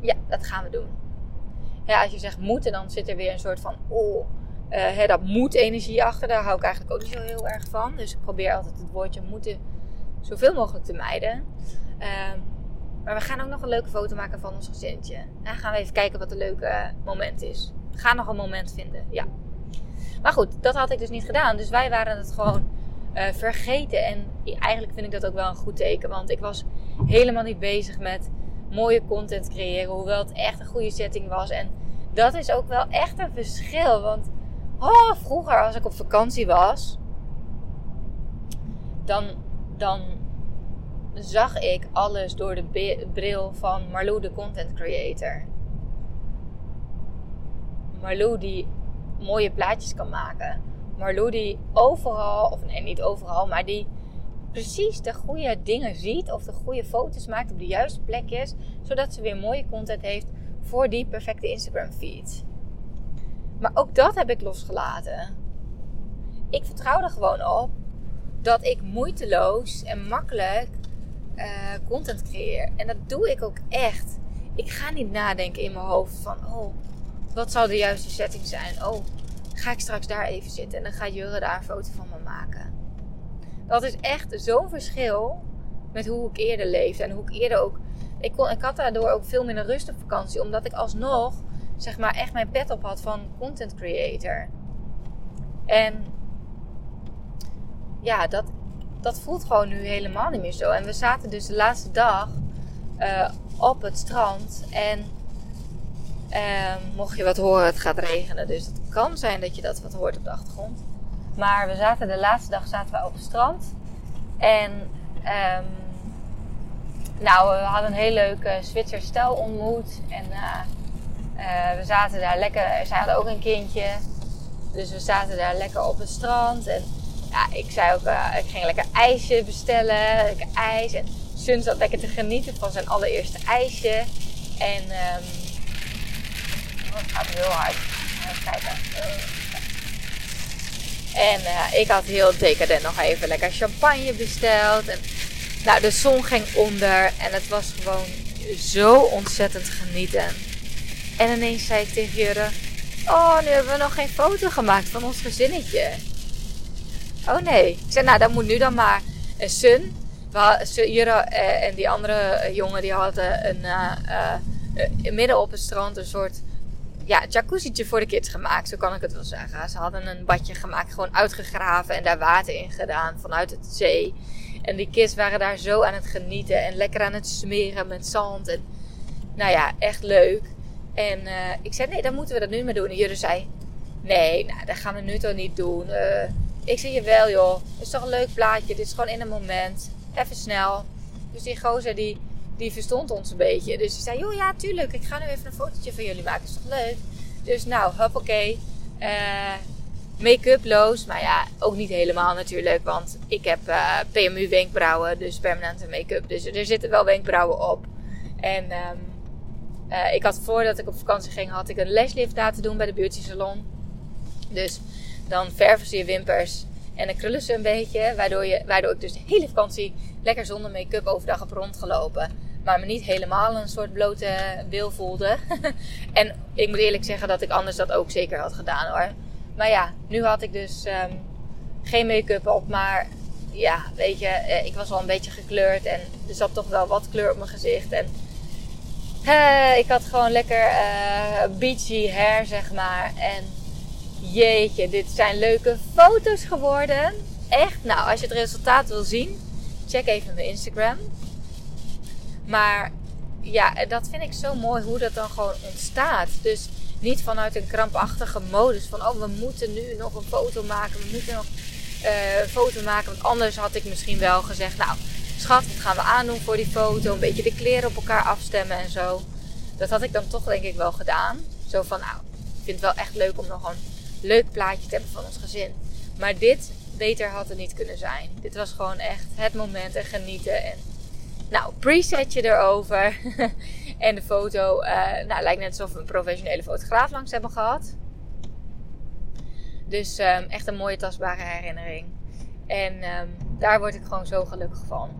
Ja, dat gaan we doen. Als je zegt moeten, dan zit er weer een soort van, oh, uh, dat moet energie achter. Daar hou ik eigenlijk ook niet zo heel erg van. Dus ik probeer altijd het woordje moeten zoveel mogelijk te mijden. Ehm, maar we gaan ook nog een leuke foto maken van ons gezinnetje. En dan gaan we even kijken wat een leuke moment is. Gaan nog een moment vinden, ja. Maar goed, dat had ik dus niet gedaan. Dus wij waren het gewoon uh, vergeten. En eigenlijk vind ik dat ook wel een goed teken. Want ik was helemaal niet bezig met mooie content creëren. Hoewel het echt een goede setting was. En dat is ook wel echt een verschil. Want oh, vroeger als ik op vakantie was. Dan, dan zag ik alles door de bril van Marlou, de content creator. Marlou die mooie plaatjes kan maken. Marlou die overal, of nee, niet overal, maar die precies de goede dingen ziet of de goede foto's maakt op de juiste plekjes, zodat ze weer mooie content heeft voor die perfecte Instagram feed. Maar ook dat heb ik losgelaten. Ik vertrouw er gewoon op dat ik moeiteloos en makkelijk uh, content creëer. En dat doe ik ook echt. Ik ga niet nadenken in mijn hoofd van, oh, wat zou de juiste setting zijn? Oh, ga ik straks daar even zitten en dan gaat Jurre daar een foto van me maken. Dat is echt zo'n verschil met hoe ik eerder leefde en hoe ik eerder ook. Ik, kon, ik had daardoor ook veel minder rust op vakantie, omdat ik alsnog, zeg maar, echt mijn pet op had van content creator. En ja, dat, dat voelt gewoon nu helemaal niet meer zo. En we zaten dus de laatste dag uh, op het strand. En uh, mocht je wat horen, het gaat regenen. Dus het kan zijn dat je dat wat hoort op de achtergrond. Maar we zaten de laatste dag zaten we op het strand. En um, nou, we hadden een heel leuke Zwitser stel ontmoet. En we zaten daar lekker. Zij hadden ook een kindje. Dus we zaten daar lekker op het strand. En ja, ik zei ook, uh, ik ging lekker ijsje bestellen, lekker ijs. En Sun zat lekker te genieten van zijn allereerste ijsje. En um, het gaat heel hard. Even kijken. En uh, ik had heel decadent nog even lekker champagne besteld. En, nou, de zon ging onder en het was gewoon zo ontzettend genieten. En ineens zei ik tegen Jurre: Oh, nu hebben we nog geen foto gemaakt van ons gezinnetje. Oh nee. Ik zei, nou, dat moet nu dan maar. En Sun, Jura eh, en die andere eh, jongen, die hadden een, uh, midden op het strand een soort ja, jacuzzietje voor de kids gemaakt. Zo kan ik het wel zeggen. Ze hadden een badje gemaakt, gewoon uitgegraven en daar water in gedaan vanuit het zee. En die kids waren daar zo aan het genieten en lekker aan het smeren met zand. En nou ja, echt leuk. En ik zei, nee, dan moeten we dat nu maar doen. En Jurre zei, nee, nou, dat gaan we nu toch niet doen. Ik zeg je wel joh, het is toch een leuk plaatje. Dit is gewoon in een moment. Even snel. Dus die gozer die, die verstond ons een beetje. Dus die zei, joh ja tuurlijk, ik ga nu even een fotootje van jullie maken. Is toch leuk? Dus nou, hoppakee. Uh, make-up loos. Maar ja, ook niet helemaal natuurlijk. Want ik heb eh, PMU wenkbrauwen. Dus permanente make-up. Dus er zitten wel wenkbrauwen op. En um, uh, ik had voordat ik op vakantie ging, had ik een laslift laten doen bij de beauty salon. Dus dan verven ze je wimpers en dan krullen ze een beetje. Waardoor, je, waardoor ik dus de hele vakantie lekker zonder make-up overdag heb rondgelopen. Maar me niet helemaal een soort blote wil voelde. en ik moet eerlijk zeggen dat ik anders dat ook zeker had gedaan hoor. Maar ja, nu had ik dus um, geen make-up op. Maar ja, weet je, eh, ik was wel een beetje gekleurd. En er zat toch wel wat kleur op mijn gezicht. En uh, ik had gewoon lekker uh, beachy hair, zeg maar. En Jeetje, dit zijn leuke foto's geworden. Echt, nou, als je het resultaat wil zien, check even mijn Instagram. Maar ja, dat vind ik zo mooi hoe dat dan gewoon ontstaat. Dus niet vanuit een krampachtige modus van, oh, we moeten nu nog een foto maken. We moeten nog uh, een foto maken. Want anders had ik misschien wel gezegd, nou, schat, wat gaan we aandoen voor die foto? Een beetje de kleren op elkaar afstemmen en zo. Dat had ik dan toch denk ik wel gedaan. Zo van, nou, ik vind het wel echt leuk om nog een leuk plaatje te hebben van ons gezin. Maar dit, beter had het niet kunnen zijn. Dit was gewoon echt het moment en genieten. En, nou, presetje erover. En de foto uh, nou, lijkt net alsof we een professionele fotograaf langs hebben gehad. Dus um, echt een mooie tastbare herinnering. En um, daar word ik gewoon zo gelukkig van.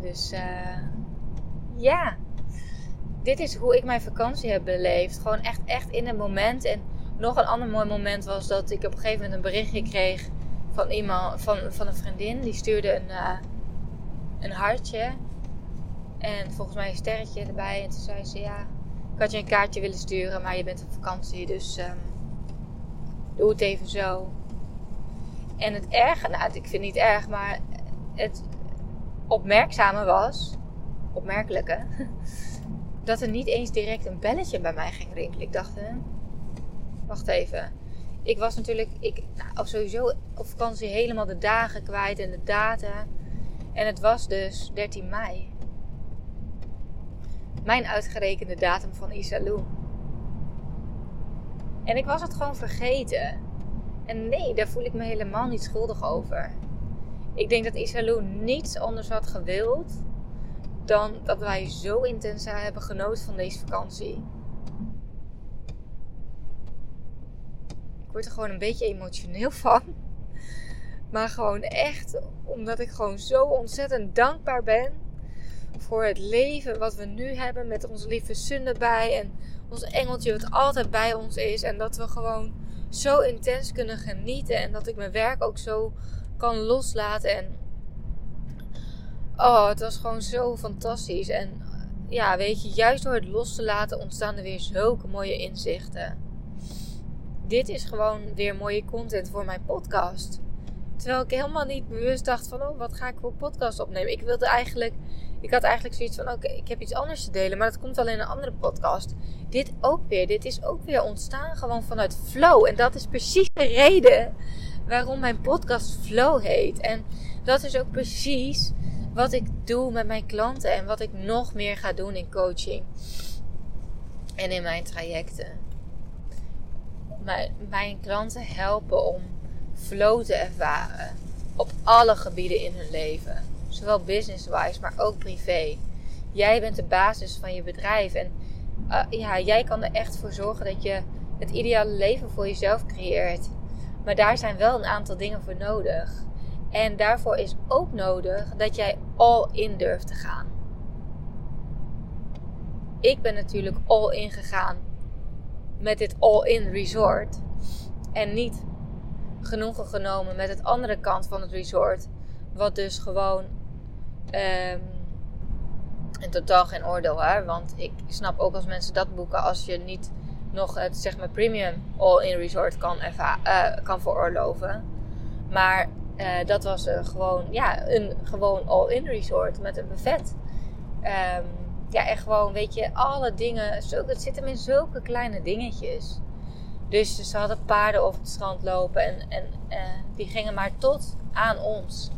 Dus uh, ja, dit is hoe ik mijn vakantie heb beleefd. Gewoon echt, echt in het moment. En nog een ander mooi moment was dat ik op een gegeven moment een berichtje kreeg van iemand, van, van een vriendin. Die stuurde een, uh, een hartje. En volgens mij een sterretje erbij. En toen zei ze: Ja, ik had je een kaartje willen sturen, maar je bent op vakantie. Dus um, doe het even zo. En het erge, nou, ik vind het niet erg, maar het opmerkzame was, opmerkelijke, dat er niet eens direct een belletje bij mij ging rinkelen. Ik dacht, hè, wacht even. Ik was natuurlijk, ik, nou, sowieso op vakantie helemaal de dagen kwijt en de data. En het was dus 13 mei. Mijn uitgerekende datum van Isalou. En ik was het gewoon vergeten. En nee, daar voel ik me helemaal niet schuldig over. Ik denk dat Isalou niets anders had gewild dan dat wij zo intens hebben genoten van deze vakantie. Word er gewoon een beetje emotioneel van. Maar gewoon echt omdat ik gewoon zo ontzettend dankbaar ben voor het leven wat we nu hebben met onze lieve Sun erbij en ons engeltje wat altijd bij ons is en dat we gewoon zo intens kunnen genieten en dat ik mijn werk ook zo kan loslaten en oh, het was gewoon zo fantastisch en ja, weet je, juist door het los te laten ontstaan er weer zulke mooie inzichten. Dit is gewoon weer mooie content voor mijn podcast. Terwijl ik helemaal niet bewust dacht van, oh, wat ga ik voor podcast opnemen? Ik wilde eigenlijk, ik had eigenlijk zoiets van, oké, ik heb iets anders te delen, maar dat komt wel in een andere podcast. Dit ook weer, dit is ook weer ontstaan gewoon vanuit flow. En dat is precies de reden waarom mijn podcast Flow heet. En dat is ook precies wat ik doe met mijn klanten en wat ik nog meer ga doen in coaching en in mijn trajecten. Mijn, klanten helpen om flow te ervaren op alle gebieden in hun leven, zowel business-wise, maar ook privé. Jij bent de basis van je bedrijf en uh, ja, jij kan er echt voor zorgen dat je het ideale leven voor jezelf creëert. Maar daar zijn wel een aantal dingen voor nodig. En daarvoor is ook nodig dat jij all in durft te gaan. Ik ben natuurlijk all in gegaan met dit all in resort. En niet genoegen genomen met het andere kant van het resort. Wat dus gewoon. Um, in totaal geen oordeel hè. Want ik snap ook als mensen dat boeken. Als je niet nog het zeg maar premium all-in resort kan, uh, kan veroorloven. Maar uh, dat was uh, gewoon, ja, een gewoon all-in resort met een buffet. Um, ja, en gewoon, weet je, alle dingen. Het zit hem in zulke kleine dingetjes. Dus ze hadden paarden op het strand lopen en, en uh, die gingen maar tot aan ons.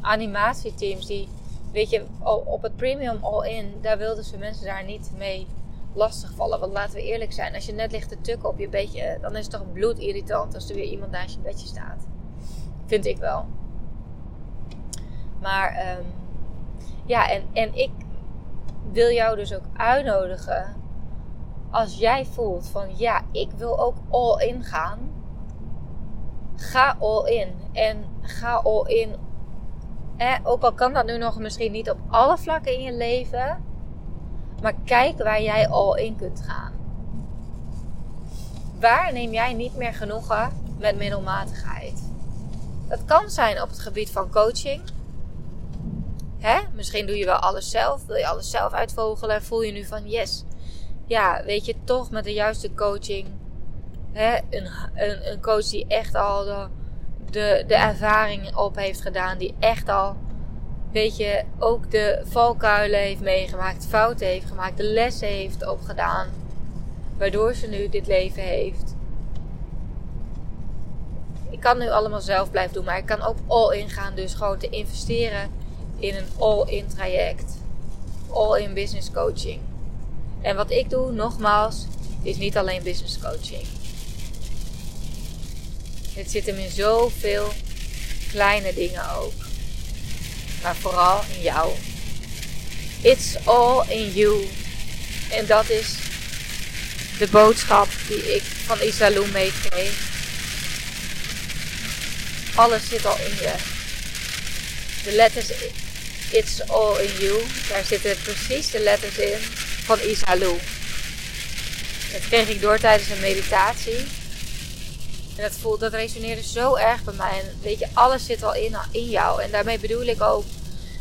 Animatieteams, die, weet je, op het premium all-in, daar wilden ze mensen daar niet mee lastigvallen. Want laten we eerlijk zijn, als je net ligt te tukken op je bedje, dan is het toch bloedirritant als er weer iemand naast je bedje staat. Vind ik wel. Maar um, ja, en, en ik wil jou dus ook uitnodigen. Als jij voelt van ja, ik wil ook all in gaan. Ga all in. En ga all in. Eh, ook al kan dat nu nog misschien niet op alle vlakken in je leven. Maar kijk waar jij al in kunt gaan. Waar neem jij niet meer genoegen met middelmatigheid? Dat kan zijn op het gebied van coaching. Hè? Misschien doe je wel alles zelf. Wil je alles zelf uitvogelen? Voel je nu van yes. Ja, weet je, toch met de juiste coaching. Hè? Een, een, een coach die echt al de, de, de ervaring op heeft gedaan. Die echt al weet je, ook de valkuilen heeft meegemaakt, fouten heeft gemaakt, de lessen heeft opgedaan. Waardoor ze nu dit leven heeft. Ik kan nu allemaal zelf blijven doen, maar ik kan ook all-in gaan. Dus gewoon te investeren in een all-in traject. All-in business coaching. En wat ik doe, nogmaals, is niet alleen business coaching. Het zit hem in zoveel kleine dingen ook maar vooral in jou. It's all in you. En dat is de boodschap die ik van Isalou meekreeg. Alles zit al in je. De letters It's all in you. Daar zitten precies de letters in van Isalou. Dat kreeg ik door tijdens een meditatie. En dat, voelt, dat resoneerde zo erg bij mij. En weet je, alles zit al in, in jou. En daarmee bedoel ik ook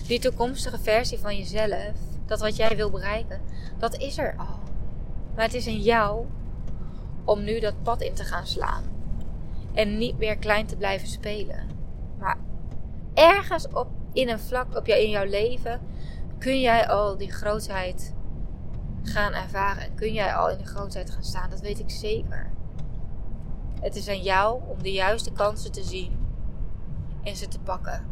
die toekomstige versie van jezelf. Dat wat jij wil bereiken. Dat is er al. Maar het is in jou om nu dat pad in te gaan slaan. En niet meer klein te blijven spelen. Maar ergens op, in een vlak op jou, in jouw leven kun jij al die grootheid gaan ervaren. En kun jij al in de grootheid gaan staan. Dat weet ik zeker. Het is aan jou om de juiste kansen te zien en ze te pakken.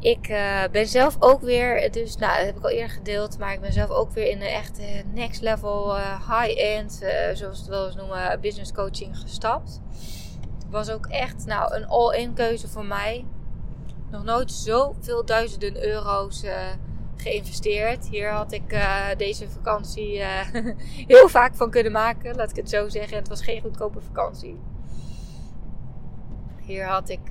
Ik uh, ben zelf ook weer, dus nou, dat heb ik al eerder gedeeld, maar ik ben zelf ook weer in de echte next level, uh, high-end, uh, zoals we het wel eens noemen, business coaching gestapt. Was ook echt nou, een all-in keuze voor mij. Nog nooit zoveel duizenden euro's geïnvesteerd. Hier had ik uh, deze vakantie uh, heel vaak van kunnen maken, laat ik het zo zeggen. Het was geen goedkope vakantie. Hier had ik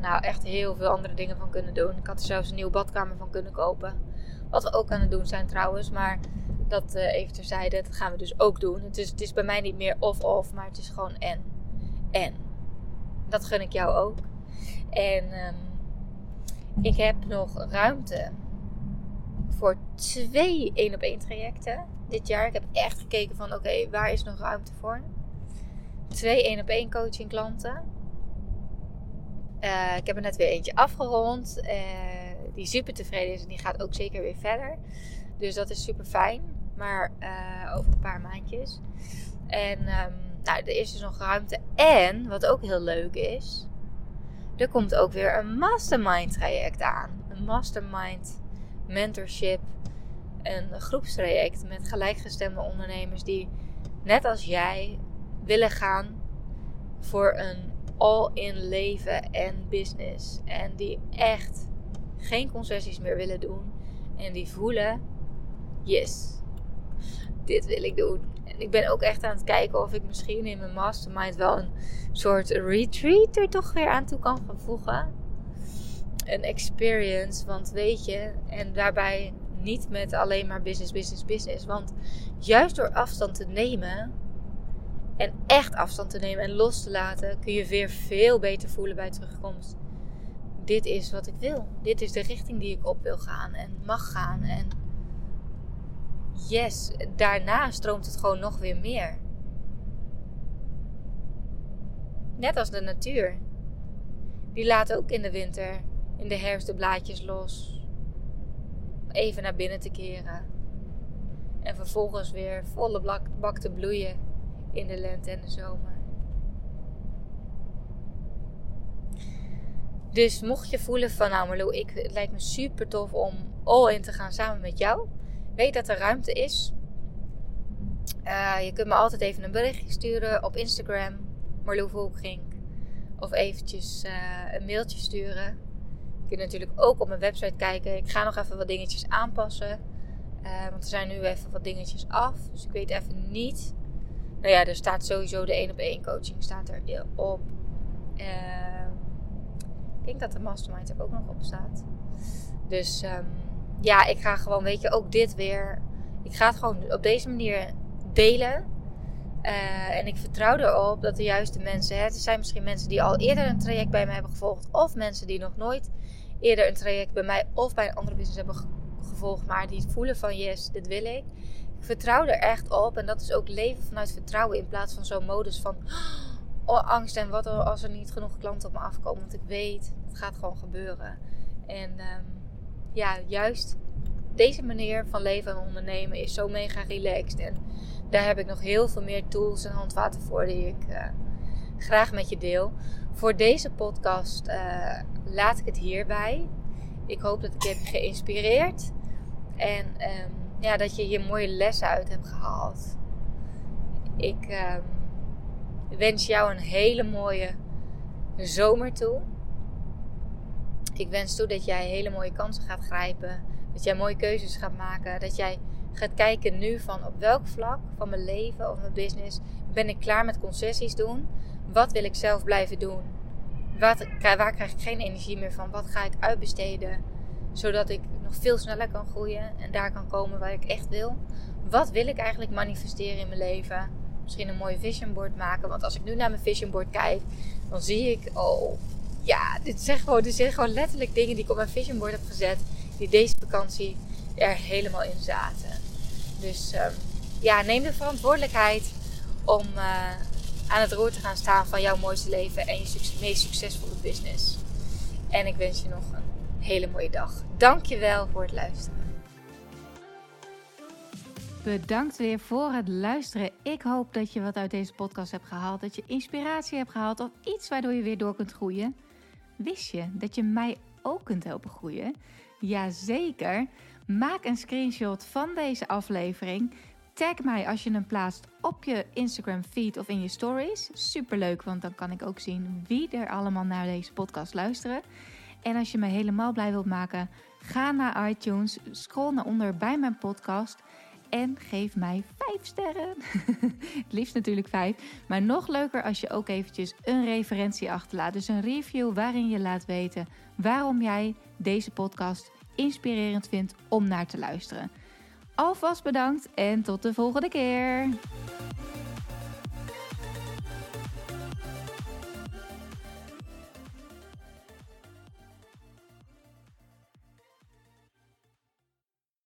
nou echt heel veel andere dingen van kunnen doen. Ik had er zelfs een nieuwe badkamer van kunnen kopen. Wat we ook aan het doen zijn trouwens. Maar dat even terzijde, dat gaan we dus ook doen. Het is, het is bij mij niet meer of-of, maar het is gewoon en. En. Dat gun ik jou ook. En um, ik heb nog ruimte voor twee één op één trajecten dit jaar. Ik heb echt gekeken van oké, waar is nog ruimte voor? Twee één op één coaching klanten. Uh, ik heb er net weer eentje afgerond. Uh, die super tevreden is en die gaat ook zeker weer verder. Dus dat is super fijn. Maar uh, over een paar maandjes. En um, nou, er is dus nog ruimte. En wat ook heel leuk is. Er komt ook weer een mastermind traject aan. Een mastermind mentorship, een groepstraject met gelijkgestemde ondernemers die net als jij willen gaan voor een all-in leven en business. En die echt geen concessies meer willen doen. En die voelen, yes, dit wil ik doen. En ik ben ook echt aan het kijken of ik misschien in mijn mastermind wel een soort retreat er toch weer aan toe kan gaan voegen een experience. Want weet je, en daarbij niet met alleen maar business, business, business. Want juist door afstand te nemen en echt afstand te nemen en los te laten, kun je weer veel beter voelen bij terugkomst. Dit is wat ik wil. Dit is de richting die ik op wil gaan en mag gaan. En yes, daarna stroomt het gewoon nog weer meer. Net als de natuur. Die laat ook in de winter in de herfst de blaadjes los. Even naar binnen te keren. En vervolgens weer volle bak te bloeien in de lente en de zomer. Dus mocht je voelen van nou Marlo, ik, het lijkt me super tof om all in te gaan samen met jou. Weet dat er ruimte is. Uh, je kunt me altijd even een berichtje sturen op Instagram. Marlo Volkring. Of eventjes uh, een mailtje sturen. Je kunt natuurlijk ook op mijn website kijken. Ik ga nog even wat dingetjes aanpassen. Uh, want er zijn nu even wat dingetjes af. Dus ik weet even niet. Nou ja, er staat sowieso de 1 op 1 coaching staat er op. Uh, ik denk dat de mastermind er ook nog op staat. Dus um, ja, ik ga gewoon, weet je, ook dit weer. Ik ga het gewoon op deze manier delen. Uh, en ik vertrouw erop dat de juiste mensen, hè, er zijn misschien mensen die al eerder een traject bij me hebben gevolgd, of mensen die nog nooit eerder een traject bij mij of bij een andere business hebben gevolgd, maar die voelen van yes, dit wil ik. Ik vertrouw er echt op en dat is ook leven vanuit vertrouwen in plaats van zo'n modus van oh, angst en wat als er niet genoeg klanten op me afkomen. Want ik weet, het gaat gewoon gebeuren. En um, ja, juist deze manier van leven en ondernemen is zo mega relaxed. En daar heb ik nog heel veel meer tools en handvaten voor die ik uh, graag met je deel. Voor deze podcast uh, laat ik het hierbij. Ik hoop dat ik je heb geïnspireerd. En um, ja, dat je hier mooie lessen uit hebt gehaald. Ik um, wens jou een hele mooie zomer toe. Ik wens toe dat jij hele mooie kansen gaat grijpen. Dat jij mooie keuzes gaat maken. Dat jij gaat kijken nu van op welk vlak van mijn leven of mijn business ben ik klaar met concessies doen. Wat wil ik zelf blijven doen? Waar krijg ik geen energie meer van? Wat ga ik uitbesteden? Zodat ik nog veel sneller kan groeien en daar kan komen waar ik echt wil. Wat wil ik eigenlijk manifesteren in mijn leven? Misschien een mooi vision board maken. Want als ik nu naar mijn vision board kijk, dan zie ik, oh ja, dit zijn gewoon, dit zijn gewoon letterlijk dingen die ik op mijn vision board heb gezet. Die deze vakantie er helemaal in zaten. Dus um, ja, neem de verantwoordelijkheid om uh, aan het roer te gaan staan van jouw mooiste leven en je meest succesvolle business. En ik wens je nog een hele mooie dag. Dankjewel voor het luisteren. Bedankt weer voor het luisteren. Ik hoop dat je wat uit deze podcast hebt gehaald. Dat je inspiratie hebt gehaald of iets waardoor je weer door kunt groeien. Wist je dat je mij ook kunt helpen groeien? Jazeker. Maak een screenshot van deze aflevering. Tag mij als je hem plaatst op je Instagram feed of in je stories. Superleuk, want dan kan ik ook zien wie er allemaal naar deze podcast luisteren. En als je me helemaal blij wilt maken, ga naar iTunes, scroll naar onder bij mijn podcast en geef mij 5 sterren. Het liefst natuurlijk 5. Maar nog leuker als je ook eventjes een referentie achterlaat. Dus een review waarin je laat weten waarom jij deze podcast inspirerend vindt om naar te luisteren. Alvast bedankt en tot de volgende keer.